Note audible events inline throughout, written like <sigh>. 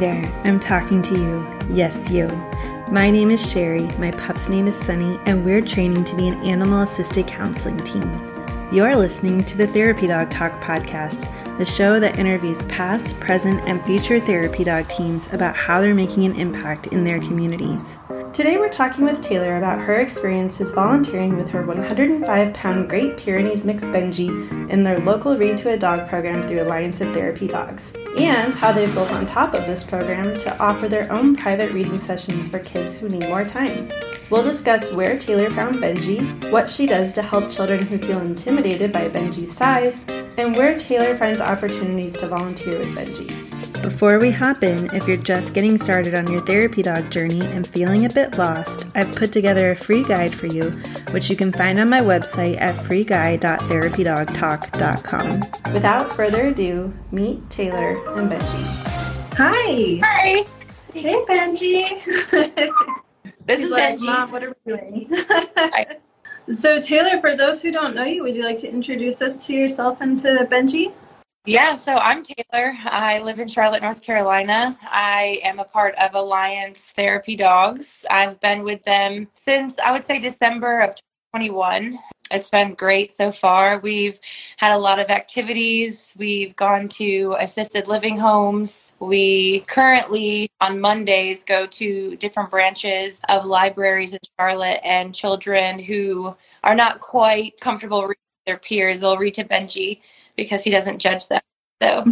There, I'm talking to you. Yes, you. My name is Sherrie, my pup's name is Sunny, and we're training to be an animal assisted counseling team. You're listening to the Therapy Dog Talk podcast, the show that interviews past, present, and future therapy dog teams about how they're making an impact in their communities. Today, we're talking with Taylor about her experiences volunteering with her 105 pound Great Pyrenees mix Benji in their local Read to a Dog program through Alliance of Therapy Dogs, and how they've built on top of this program to offer their own private reading sessions for kids who need more time. We'll discuss where Taylor found Benji, what she does to help children who feel intimidated by Benji's size, and where Taylor finds opportunities to volunteer with Benji. Before we hop in, if you're just getting started on your therapy dog journey and feeling a bit lost, I've put together a free guide for you, which you can find on my website at freeguide.therapydogtalk.com. Without further ado, meet Taylor and Benji. Hi. Hi. Hey, Benji. <laughs> This is like, Benji. Mom, what are we doing? Hi. <laughs> So, Taylor, for those who don't know you, would you like to introduce us to yourself and to Benji? Yeah, so I'm Taylor. I live in Charlotte, North Carolina. I am a part of Alliance Therapy Dogs. I've been with them since I would say December of 21. It's been great so far. We've had a lot of activities. We've gone to assisted living homes. We currently, on Mondays, go to different branches of libraries in Charlotte, and children who are not quite comfortable reading their peers, they'll read to Benji because he doesn't judge them. So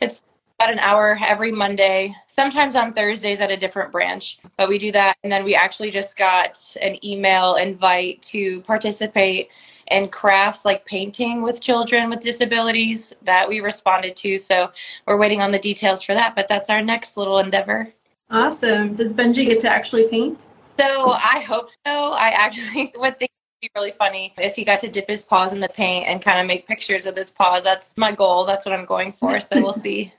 it's about an hour every Monday, sometimes on Thursdays at a different branch. But we do that. And then we actually just got an email invite to participate in crafts like painting with children with disabilities that we responded to. So we're waiting on the details for that. But that's our next little endeavor. Awesome. Does Benji get to actually paint? So I hope so. I actually <laughs> would think be really funny if he got to dip his paws in the paint and kind of make pictures of his paws. That's my goal. That's what I'm going for. So we'll <laughs> see.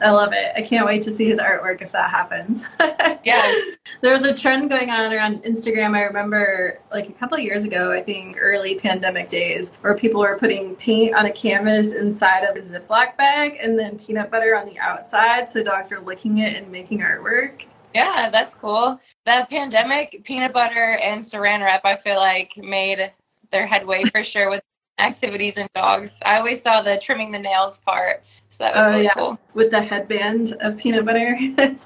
I love it. I can't wait to see his artwork if that happens. <laughs> Yeah. There was a trend going on around Instagram. I remember like a couple of years ago, I think early pandemic days, where people were putting paint on a canvas inside of a Ziploc bag and then peanut butter on the outside. So dogs were licking it and making artwork. Yeah, that's cool. The pandemic, peanut butter and saran wrap, I feel like made their headway for <laughs> sure with activities and dogs. I always saw the trimming the nails part, so that was Oh, really yeah. cool. With the headband of peanut butter. <laughs>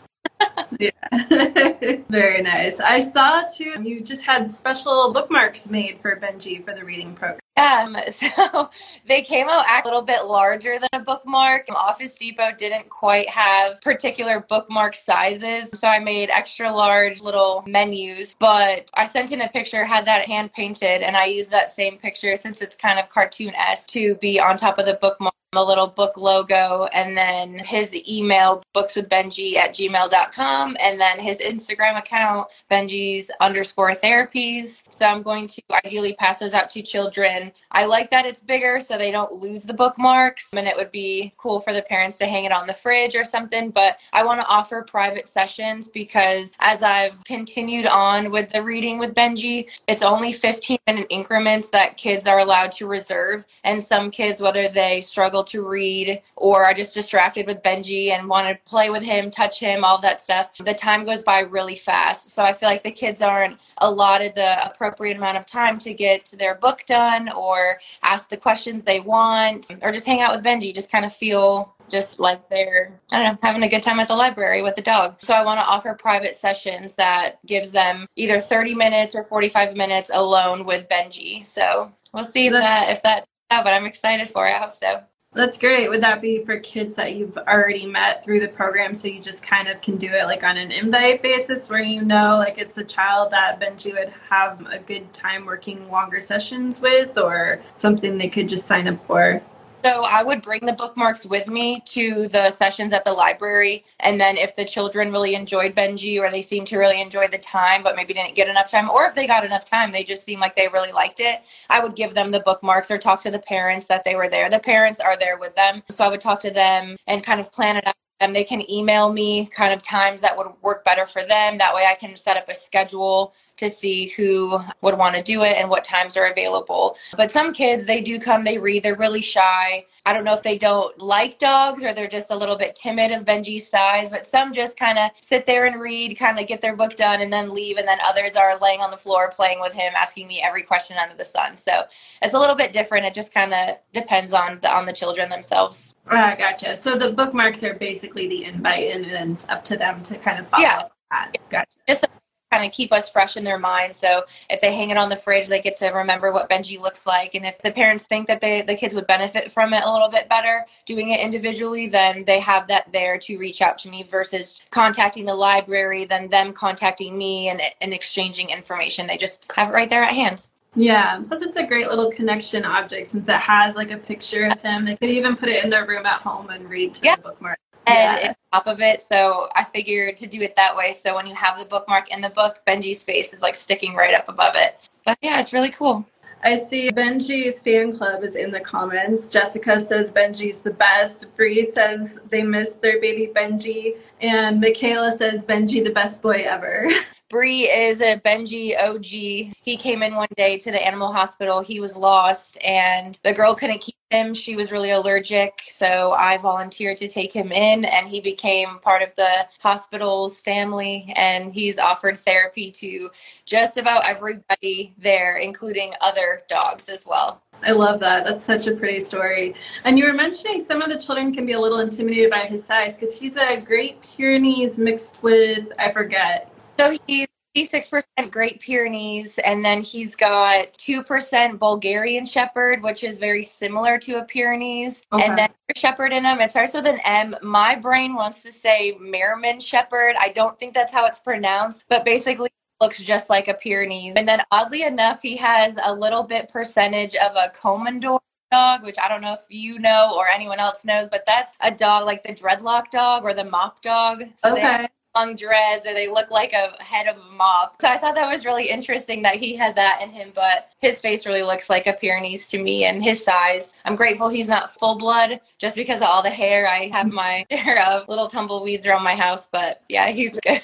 yeah. <laughs> Very nice. I saw too, you just had special bookmarks made for Benji for the reading program. Um, <laughs> so they came out a little bit larger than a bookmark. Office Depot didn't quite have particular bookmark sizes, so I made extra large little menus. But I sent in a picture, had that hand painted, and I used that same picture since it's kind of cartoon esque to be on top of the bookmark. A little book logo, and then his email, bookswithbenji at gmail.com, and then his Instagram account, Benji's underscore therapies. So I'm going to ideally pass those out to children. I like that it's bigger so they don't lose the bookmarks, and it would be cool for the parents to hang it on the fridge or something. But I want to offer private sessions because as I've continued on with the reading with Benji, it's only 15 minute increments that kids are allowed to reserve. And some kids, whether they struggle to read or are just distracted with Benji and want to play with him, touch him, all that stuff, the time goes by really fast. So I feel like the kids aren't allotted the appropriate amount of time to get their book done or ask the questions they want or just hang out with Benji, just kind of feel just like they're I don't know having a good time at the library with the dog. So I want to offer private sessions that gives them either 30 minutes or 45 minutes alone with Benji. So we'll see if that if that yeah, but I'm excited for it. I hope so. That's great. Would that be for kids that you've already met through the program so you just kind of can do it like on an invite basis where you know like it's a child that Benji would have a good time working longer sessions with or something they could just sign up for? So I would bring the bookmarks with me to the sessions at the library. And then if the children really enjoyed Benji or they seemed to really enjoy the time, but maybe didn't get enough time, or if they got enough time, they just seemed like they really liked it, I would give them the bookmarks or talk to the parents that they were there. The parents are there with them. So I would talk to them and kind of plan it out. And they can email me kind of times that would work better for them. That way I can set up a schedule to see who would want to do it and what times are available. But some kids, they do come, they read, they're really shy. I don't know if they don't like dogs or they're just a little bit timid of Benji's size, but some just kind of sit there and read, kind of get their book done and then leave. And then others are laying on the floor playing with him, asking me every question under the sun. So it's a little bit different. It just kind of depends on the, on the children themselves. Ah, gotcha. So the bookmarks are basically the invite and then it's up to them to kind of follow Yeah. that. Gotcha. Just kind of keep us fresh in their mind. So if they hang it on the fridge, they get to remember what Benji looks like. And if the parents think that they, the kids would benefit from it a little bit better doing it individually, then they have that there to reach out to me versus contacting the library, then them contacting me and, and exchanging information. They just have it right there at hand. Yeah, plus it's a great little connection object since it has like a picture of him. They could even put it in their room at home and read to Yeah. the bookmark. And Yeah. top of it. So I figured to do it that way. So when you have the bookmark in the book, Benji's face is like sticking right up above it. But yeah, it's really cool. I see Benji's fan club is in the comments. Jessica says Benji's the best. Bree says they miss their baby Benji. And Michaela says Benji the best boy ever. <laughs> Bree is a Benji OG. He came in one day to the animal hospital. He was lost, and the girl couldn't keep him. She was really allergic, so I volunteered to take him in, and he became part of the hospital's family. And he's offered therapy to just about everybody there, including other dogs as well. I love that. That's such a pretty story. And you were mentioning some of the children can be a little intimidated by his size because he's a Great Pyrenees mixed with, I forget. So he's 86% Great Pyrenees, and then he's got 2% Bulgarian Shepherd, which is very similar to a Pyrenees, Okay. and then Shepherd in him. It starts with an M. My brain wants to say Merriman Shepherd. I don't think that's how it's pronounced, but basically looks just like a Pyrenees. And then oddly enough, he has a little bit percentage of a Komondor dog, which I don't know if you know or anyone else knows, but that's a dog like the dreadlock dog or the mop dog. So Okay. Long dreads or they look like a head of a mop. So I thought that was really interesting that he had that in him, but his face really looks like a Pyrenees to me and his size. I'm grateful he's not full blood just because of all the hair. I have my <laughs> share of little tumbleweeds around my house, but yeah, he's good.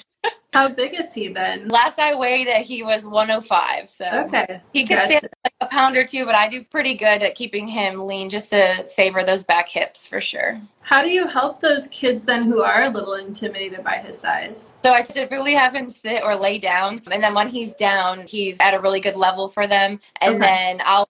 How big is he then? Last I weighed, uh, he was 105. So Okay. he could Gotcha. stand like a pound or two, but I do pretty good at keeping him lean just to savor those back hips for sure. How do you help those kids then who are a little intimidated by his size? So I typically have him sit or lay down, and then when he's down, he's at a really good level for them. And Okay. then I'll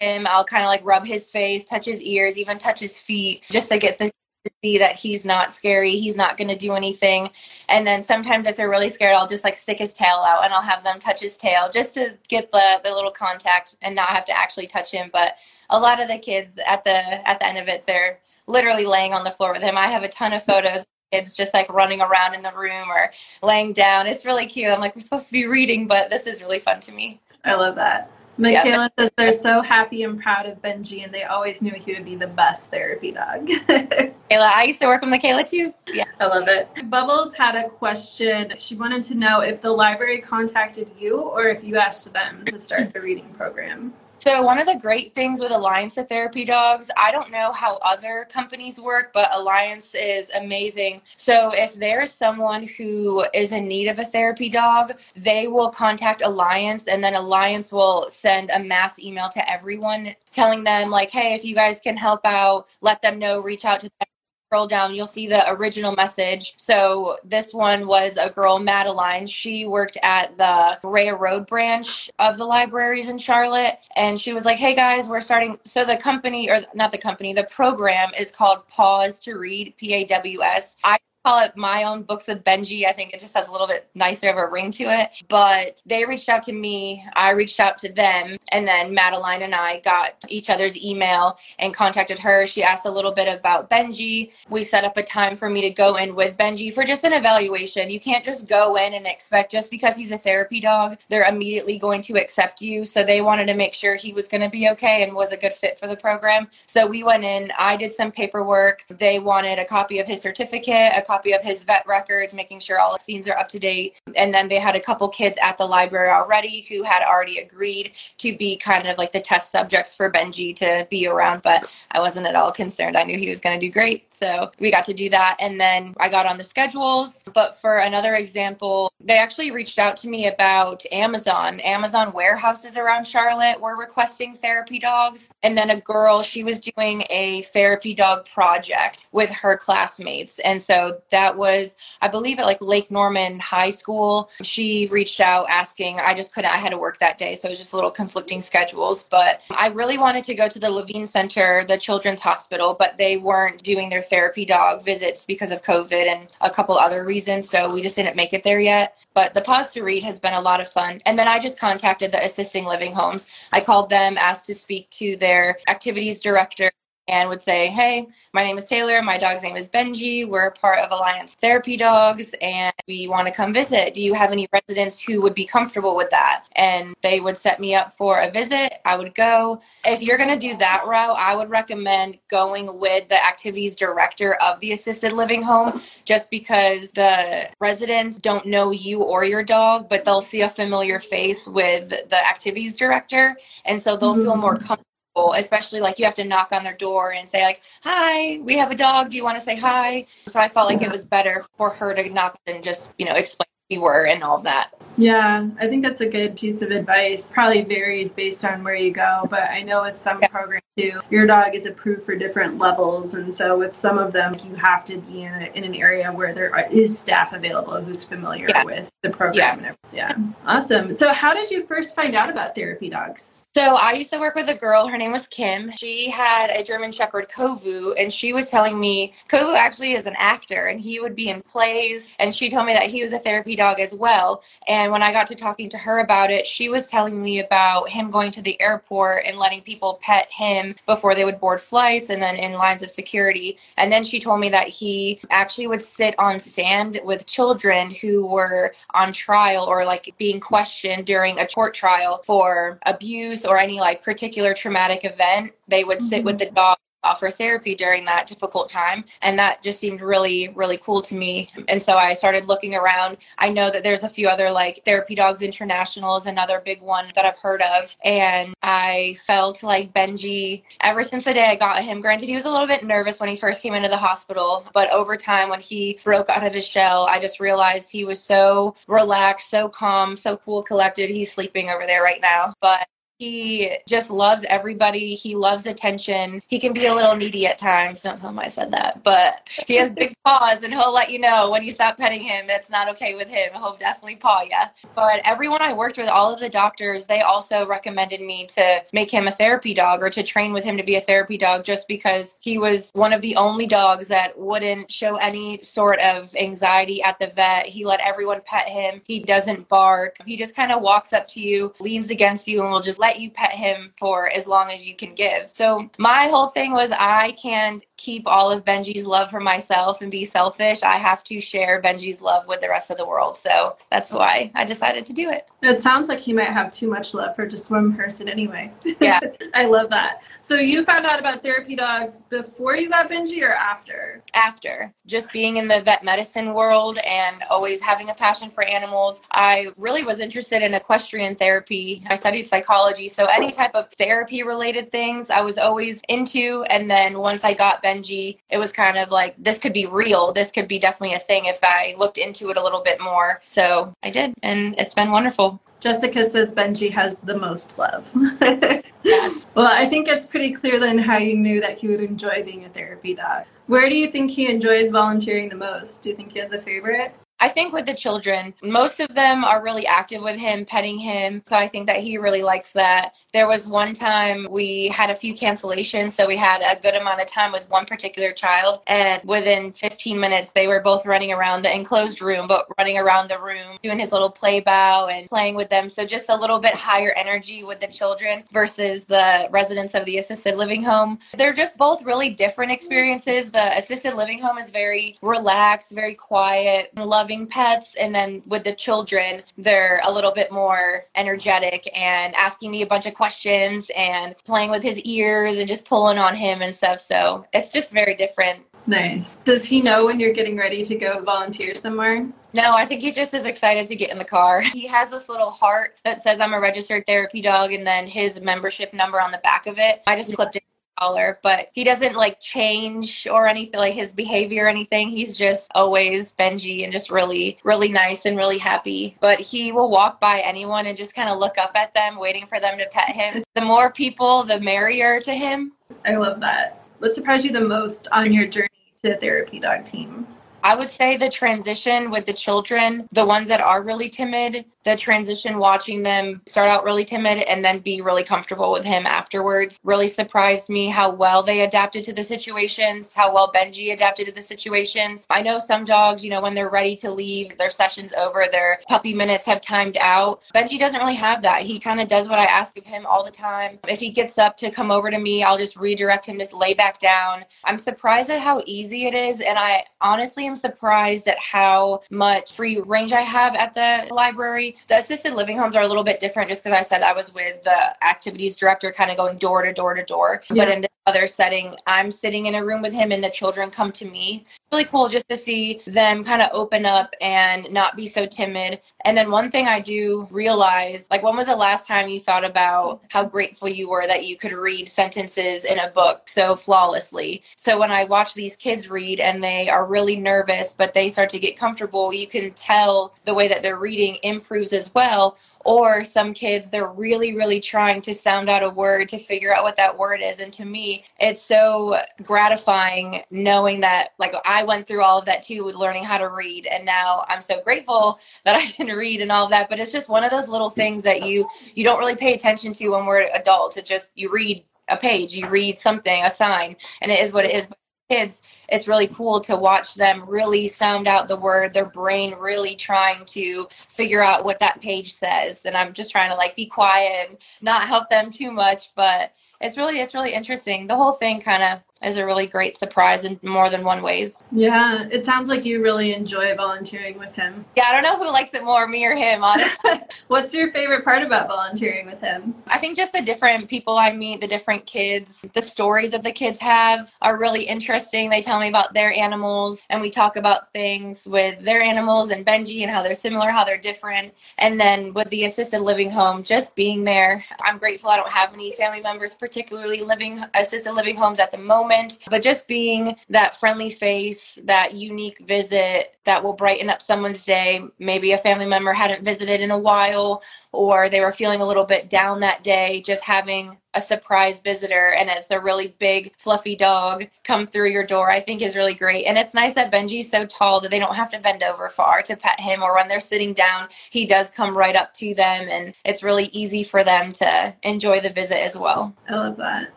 him, I'll kind of like rub his face, touch his ears, even touch his feet, just to get the to see that he's not scary. He's not going to do anything. And then sometimes if they're really scared, I'll just like stick his tail out and I'll have them touch his tail just to get the the little contact and not have to actually touch him. But a lot of the kids at the at the end of it, they're literally laying on the floor with him. I have a ton of photos kids just like running around in the room or laying down. It's really cute. I'm like, we're supposed to be reading, but this is really fun to me. I love that. Yeah. Michaela says they're so happy and proud of Benji and they always knew he would be the best therapy dog. <laughs> Kayla, I used to work with Michaela too. Yeah. I love it. Bubbles had a question. She wanted to know if the library contacted you or if you asked them to start the reading program. So one of the great things with Alliance of Therapy Dogs, I don't know how other companies work, but Alliance is amazing. So if there's someone who is in need of a therapy dog, they will contact Alliance and then Alliance will send a mass email to everyone telling them like, "Hey, if you guys can help out, let them know, reach out to them." Scroll down, you'll see the original message. So this one was a girl, Madeline. She worked at the Rea Road branch of the libraries in Charlotte, and she was like, "Hey guys, we're starting." So the company, or not the company, the program is called Paws to Read, P A W S. I call it my own books with Benji. I think it just has a little bit nicer of a ring to it. But they reached out to me, I reached out to them, and then Madeline and I got each other's email and contacted her. She asked a little bit about Benji. We set up a time for me to go in with Benji for just an evaluation. You can't just go in and expect just because he's a therapy dog, they're immediately going to accept you. So they wanted to make sure he was going to be okay and was a good fit for the program. So we went in, I did some paperwork. They wanted a copy of his certificate, a copy of his vet records, making sure all the scenes are up to date. And then they had a couple kids at the library already who had already agreed to be kind of like the test subjects for Benji to be around, but I wasn't at all concerned. I knew he was going to do great. So we got to do that. And then I got on the schedules. But for another example, they actually reached out to me about Amazon. Amazon warehouses around Charlotte were requesting therapy dogs. And then a girl, she was doing a therapy dog project with her classmates. And so that was, I believe, at like Lake Norman High School. She reached out asking, I just couldn't, I had to work that day. So it was just a little conflicting schedules. But I really wanted to go to the Levine Center, the children's hospital, but they weren't doing their therapy dog visits because of COVID and a couple other reasons. So we just didn't make it there yet. But the Paws to Read has been a lot of fun. And then I just contacted the assisting living homes. I called them, asked to speak to their activities director and would say, Hey, my name is Taylor. My dog's name is Benji. We're a part of Alliance Therapy Dogs and we want to come visit. Do you have any residents who would be comfortable with that? And they would set me up for a visit. I would go. If you're going to do that route, I would recommend going with the activities director of the assisted living home just because the residents don't know you or your dog, but they'll see a familiar face with the activities director. And so they'll mm-hmm. feel more comfortable especially like you have to knock on their door and say like hi we have a dog. Do you want to say hi? So i felt like it was better for her to knock and just you know explain who we were and all of that. Yeah i think that's a good piece of advice. Probably varies based on where you go but i know with some yeah. programs too your dog is approved for different levels and so with some of them you have to be in, a, in an area where there is staff available who's familiar yeah. with the program yeah. yeah. Awesome. So how did you first find out about therapy dogs so I used to work with a girl. Her name was Kim. She had a German Shepherd Kovu, and she was telling me Kovu actually is an actor, and he would be in plays. And she told me that he was a therapy dog as well. And when I got to talking to her about it, she was telling me about him going to the airport and letting people pet him before they would board flights, and then in lines of security. And then she told me that he actually would sit on stand with children who were on trial or like being questioned during a court trial for abuse or any like particular traumatic event, they would sit mm-hmm. with the dog offer therapy during that difficult time. And that just seemed really, really cool to me. And so I started looking around. I know that there's a few other like Therapy Dogs International is another big one that I've heard of. And I felt like Benji, ever since the day I got him, granted, he was a little bit nervous when he first came into the hospital, but over time, when he broke out of his shell, I just realized he was so relaxed, so calm, so cool, collected. He's sleeping over there right now. But he just loves everybody. He loves attention. He can be a little needy at times. Don't tell him I said that. But he has <laughs> big paws and he'll let you know when you stop petting him it's not okay with him. He'll definitely paw you. But everyone I worked with, all of the doctors, they also recommended me to make him a therapy dog or to train with him to be a therapy dog just because he was one of the only dogs that wouldn't show any sort of anxiety at the vet. He let everyone pet him. He doesn't bark. He just kind of walks up to you, leans against you, and will just let let you pet him for as long as you can give. So my whole thing was I can keep all of Benji's love for myself and be selfish. I have to share Benji's love with the rest of the world. So that's why I decided to do it. It sounds like he might have too much love for just one person anyway. Yeah. <laughs> I love that. So you found out about therapy dogs before you got Benji or after? After. Just being in the vet medicine world and always having a passion for animals, I really was interested in equestrian therapy. I studied psychology so any type of therapy related things I was always into. And then once I got Benji, it was kind of like this could be real. This could be definitely a thing if I looked into it a little bit more. So I did, and it's been wonderful. Jessica says Benji has the most love. <laughs> <laughs> Well, I think it's pretty clear then how you knew that he would enjoy being a therapy dog. Where do you think he enjoys volunteering the most? Do you think he has a favorite? I think with the children, most of them are really active with him, petting him. So I think that he really likes that. There was one time we had a few cancellations, so we had a good amount of time with one particular child. And within 15 minutes, they were both running around the enclosed room, but running around the room, doing his little play bow and playing with them. So just a little bit higher energy with the children versus the residents of the assisted living home. They're just both really different experiences. The assisted living home is very relaxed, very quiet, loving having pets and then with the children they're a little bit more energetic and asking me a bunch of questions and playing with his ears and just pulling on him and stuff so it's just very different nice does he know when you're getting ready to go volunteer somewhere no, I think he just is excited to get in the car. He has this little heart that says I'm a registered therapy dog and then his membership number on the back of it. I just clipped it collar, but he doesn't like change or anything like his behavior or anything. He's just always Benji and just really, really nice and really happy. But he will walk by anyone and just kind of look up at them, waiting for them to pet him. The more people, the merrier to him. I love that. What surprised you the most on your journey to the therapy dog team? I would say the transition with the children, the ones that are really timid, the transition watching them start out really timid and then be really comfortable with him afterwards really surprised me how well they adapted to the situations, how well Benji adapted to the situations. I know some dogs, you know, when they're ready to leave, their session's over, their puppy minutes have timed out. Benji doesn't really have that. He kind of does what I ask of him all the time. If he gets up to come over to me, I'll just redirect him, just lay back down. I'm surprised at how easy it is, and I honestly am surprised at how much free range I have at the library. The assisted living homes are a little bit different just because I said I was with the activities director, kind of going door to door to door. Yeah. But in this other setting, I'm sitting in a room with him and the children come to me. Really cool just to see them kind of open up and not be so timid. And then one thing I do realize, like, when was the last time you thought about how grateful you were that you could read sentences in a book so flawlessly? So when I watch these kids read and they are really nervous, but they start to get comfortable, you can tell the way that they're reading improves as well or some kids they're really really trying to sound out a word to figure out what that word is. And to me it's so gratifying knowing that like i went through all of that too learning how to read and now i'm so grateful that i can <laughs> read and all of that. But it's just one of those little things that you you don't really pay attention to when we're adults. It just you read a page you read something a sign and it is what it is kids, it's really cool to watch them really sound out the word, their brain really trying to figure out what that page says. And I'm just trying to like be quiet and not help them too much, but it's really it's really interesting. The whole thing kind of is a really great surprise in more than one ways. Yeah, it sounds like you really enjoy volunteering with him. Yeah, I don't know who likes it more, me or him, honestly. <laughs> What's your favorite part about volunteering with him? I think just the different people I meet, the different kids, the stories that the kids have are really interesting. They tell me about their animals and we talk about things with their animals and Benji and how they're similar, how they're different. And then with the assisted living home, just being there, I'm grateful I don't have any family members particularly living assisted living homes at the moment but just being that friendly face, that unique visit that will brighten up someone's day. Maybe a family member hadn't visited in a while or they were feeling a little bit down that day, just having a surprise visitor and it's a really big fluffy dog come through your door i think is really great and it's nice that benji's so tall that they don't have to bend over far to pet him or when they're sitting down he does come right up to them and it's really easy for them to enjoy the visit as well I love that.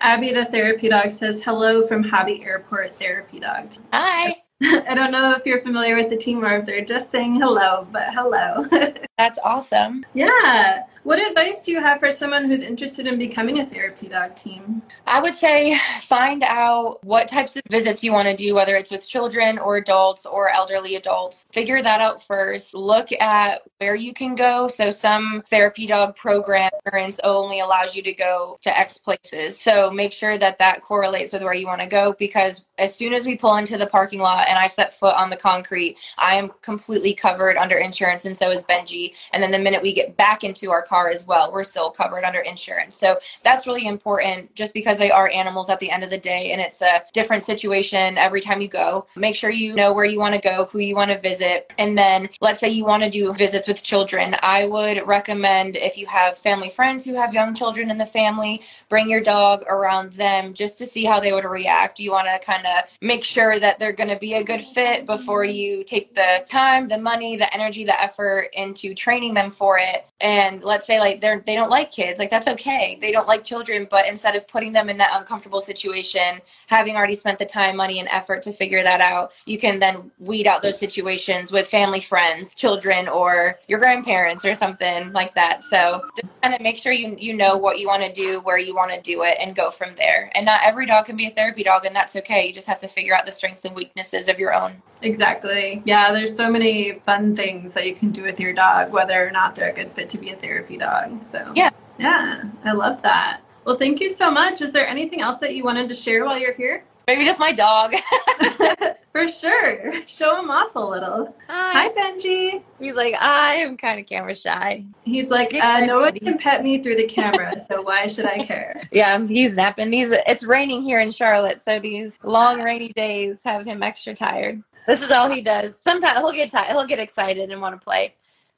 Abby, the therapy dog, says hello from Hobby Airport Therapy Dog. hi <laughs> I don't know if you're familiar with the team or if they're just saying hello, but hello. <laughs> that's awesome yeah. What advice do you have for someone who's interested in becoming a therapy dog team? I would say find out what types of visits you want to do, whether it's with children or adults or elderly adults. Figure that out first. Look at where you can go. So, some therapy dog program insurance only allows you to go to X places. So, make sure that that correlates with where you want to go because as soon as we pull into the parking lot and I set foot on the concrete, I am completely covered under insurance, and so is Benji. And then the minute we get back into our car as well, we're still covered under insurance. So that's really important just because they are animals at the end of the day and it's a different situation every time you go. Make sure you know where you want to go, who you want to visit. And then let's say you want to do visits with children. I would recommend if you have family friends who have young children in the family, bring your dog around them just to see how they would react. You want to kind of make sure that they're going to be a good fit before you take the time, the money, the energy, the effort into training them for it. And let's say like they're they don't like kids, like that's okay. They don't like children, but instead of putting them in that uncomfortable situation, having already spent the time, money, and effort to figure that out, you can then weed out those situations with family, friends, children, or your grandparents or something like that. So just kind of make sure you you know what you want to do, where you want to do it, and go from there. And not every dog can be a therapy dog, and that's okay. You just have to figure out the strengths and weaknesses of your own. Exactly. Yeah, there's so many fun things that you can do with your dog, whether or not they're a good fit to be a therapy dog. So, Yeah. Yeah, I love that. Well, thank you so much. Is there anything else that you wanted to share while you're here? Maybe just my dog. <laughs> <laughs> For sure. Show him off a little. Hi, Benji. He's like, I am kind of camera shy. He's like, uh, no one can pet me through the <laughs> camera, so why should I care? Yeah, he's napping. These it's raining here in Charlotte, so these long rainy days have him extra tired. This is all he does. Sometimes he'll get tired, he'll get excited and want to play.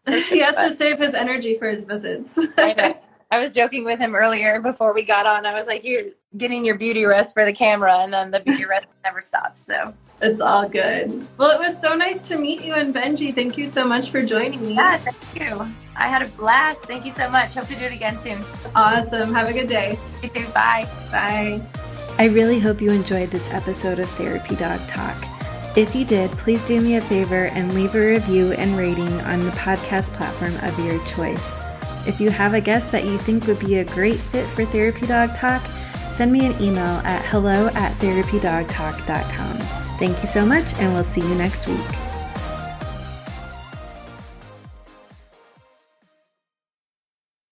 He <laughs> has to save his energy for his visits. I know. <laughs> I was joking with him earlier before we got on. I was like, "You're getting your beauty rest for the camera," and then the beauty rest <laughs> never stops. So it's all good. Well, it was so nice to meet you and Benji. Thank you so much for joining me. Yeah, thank you. I had a blast. Thank you so much. Hope to do it again soon. Awesome. Have a good day. You too. Bye. Bye. I really hope you enjoyed this episode of Therapy Dog Talk. If you did, please do me a favor and leave a review and rating on the podcast platform of your choice. If you have a guest that you think would be a great fit for Therapy Dog Talk, send me an email at hello at therapydogtalk.com. Thank you so much, and we'll see you next week.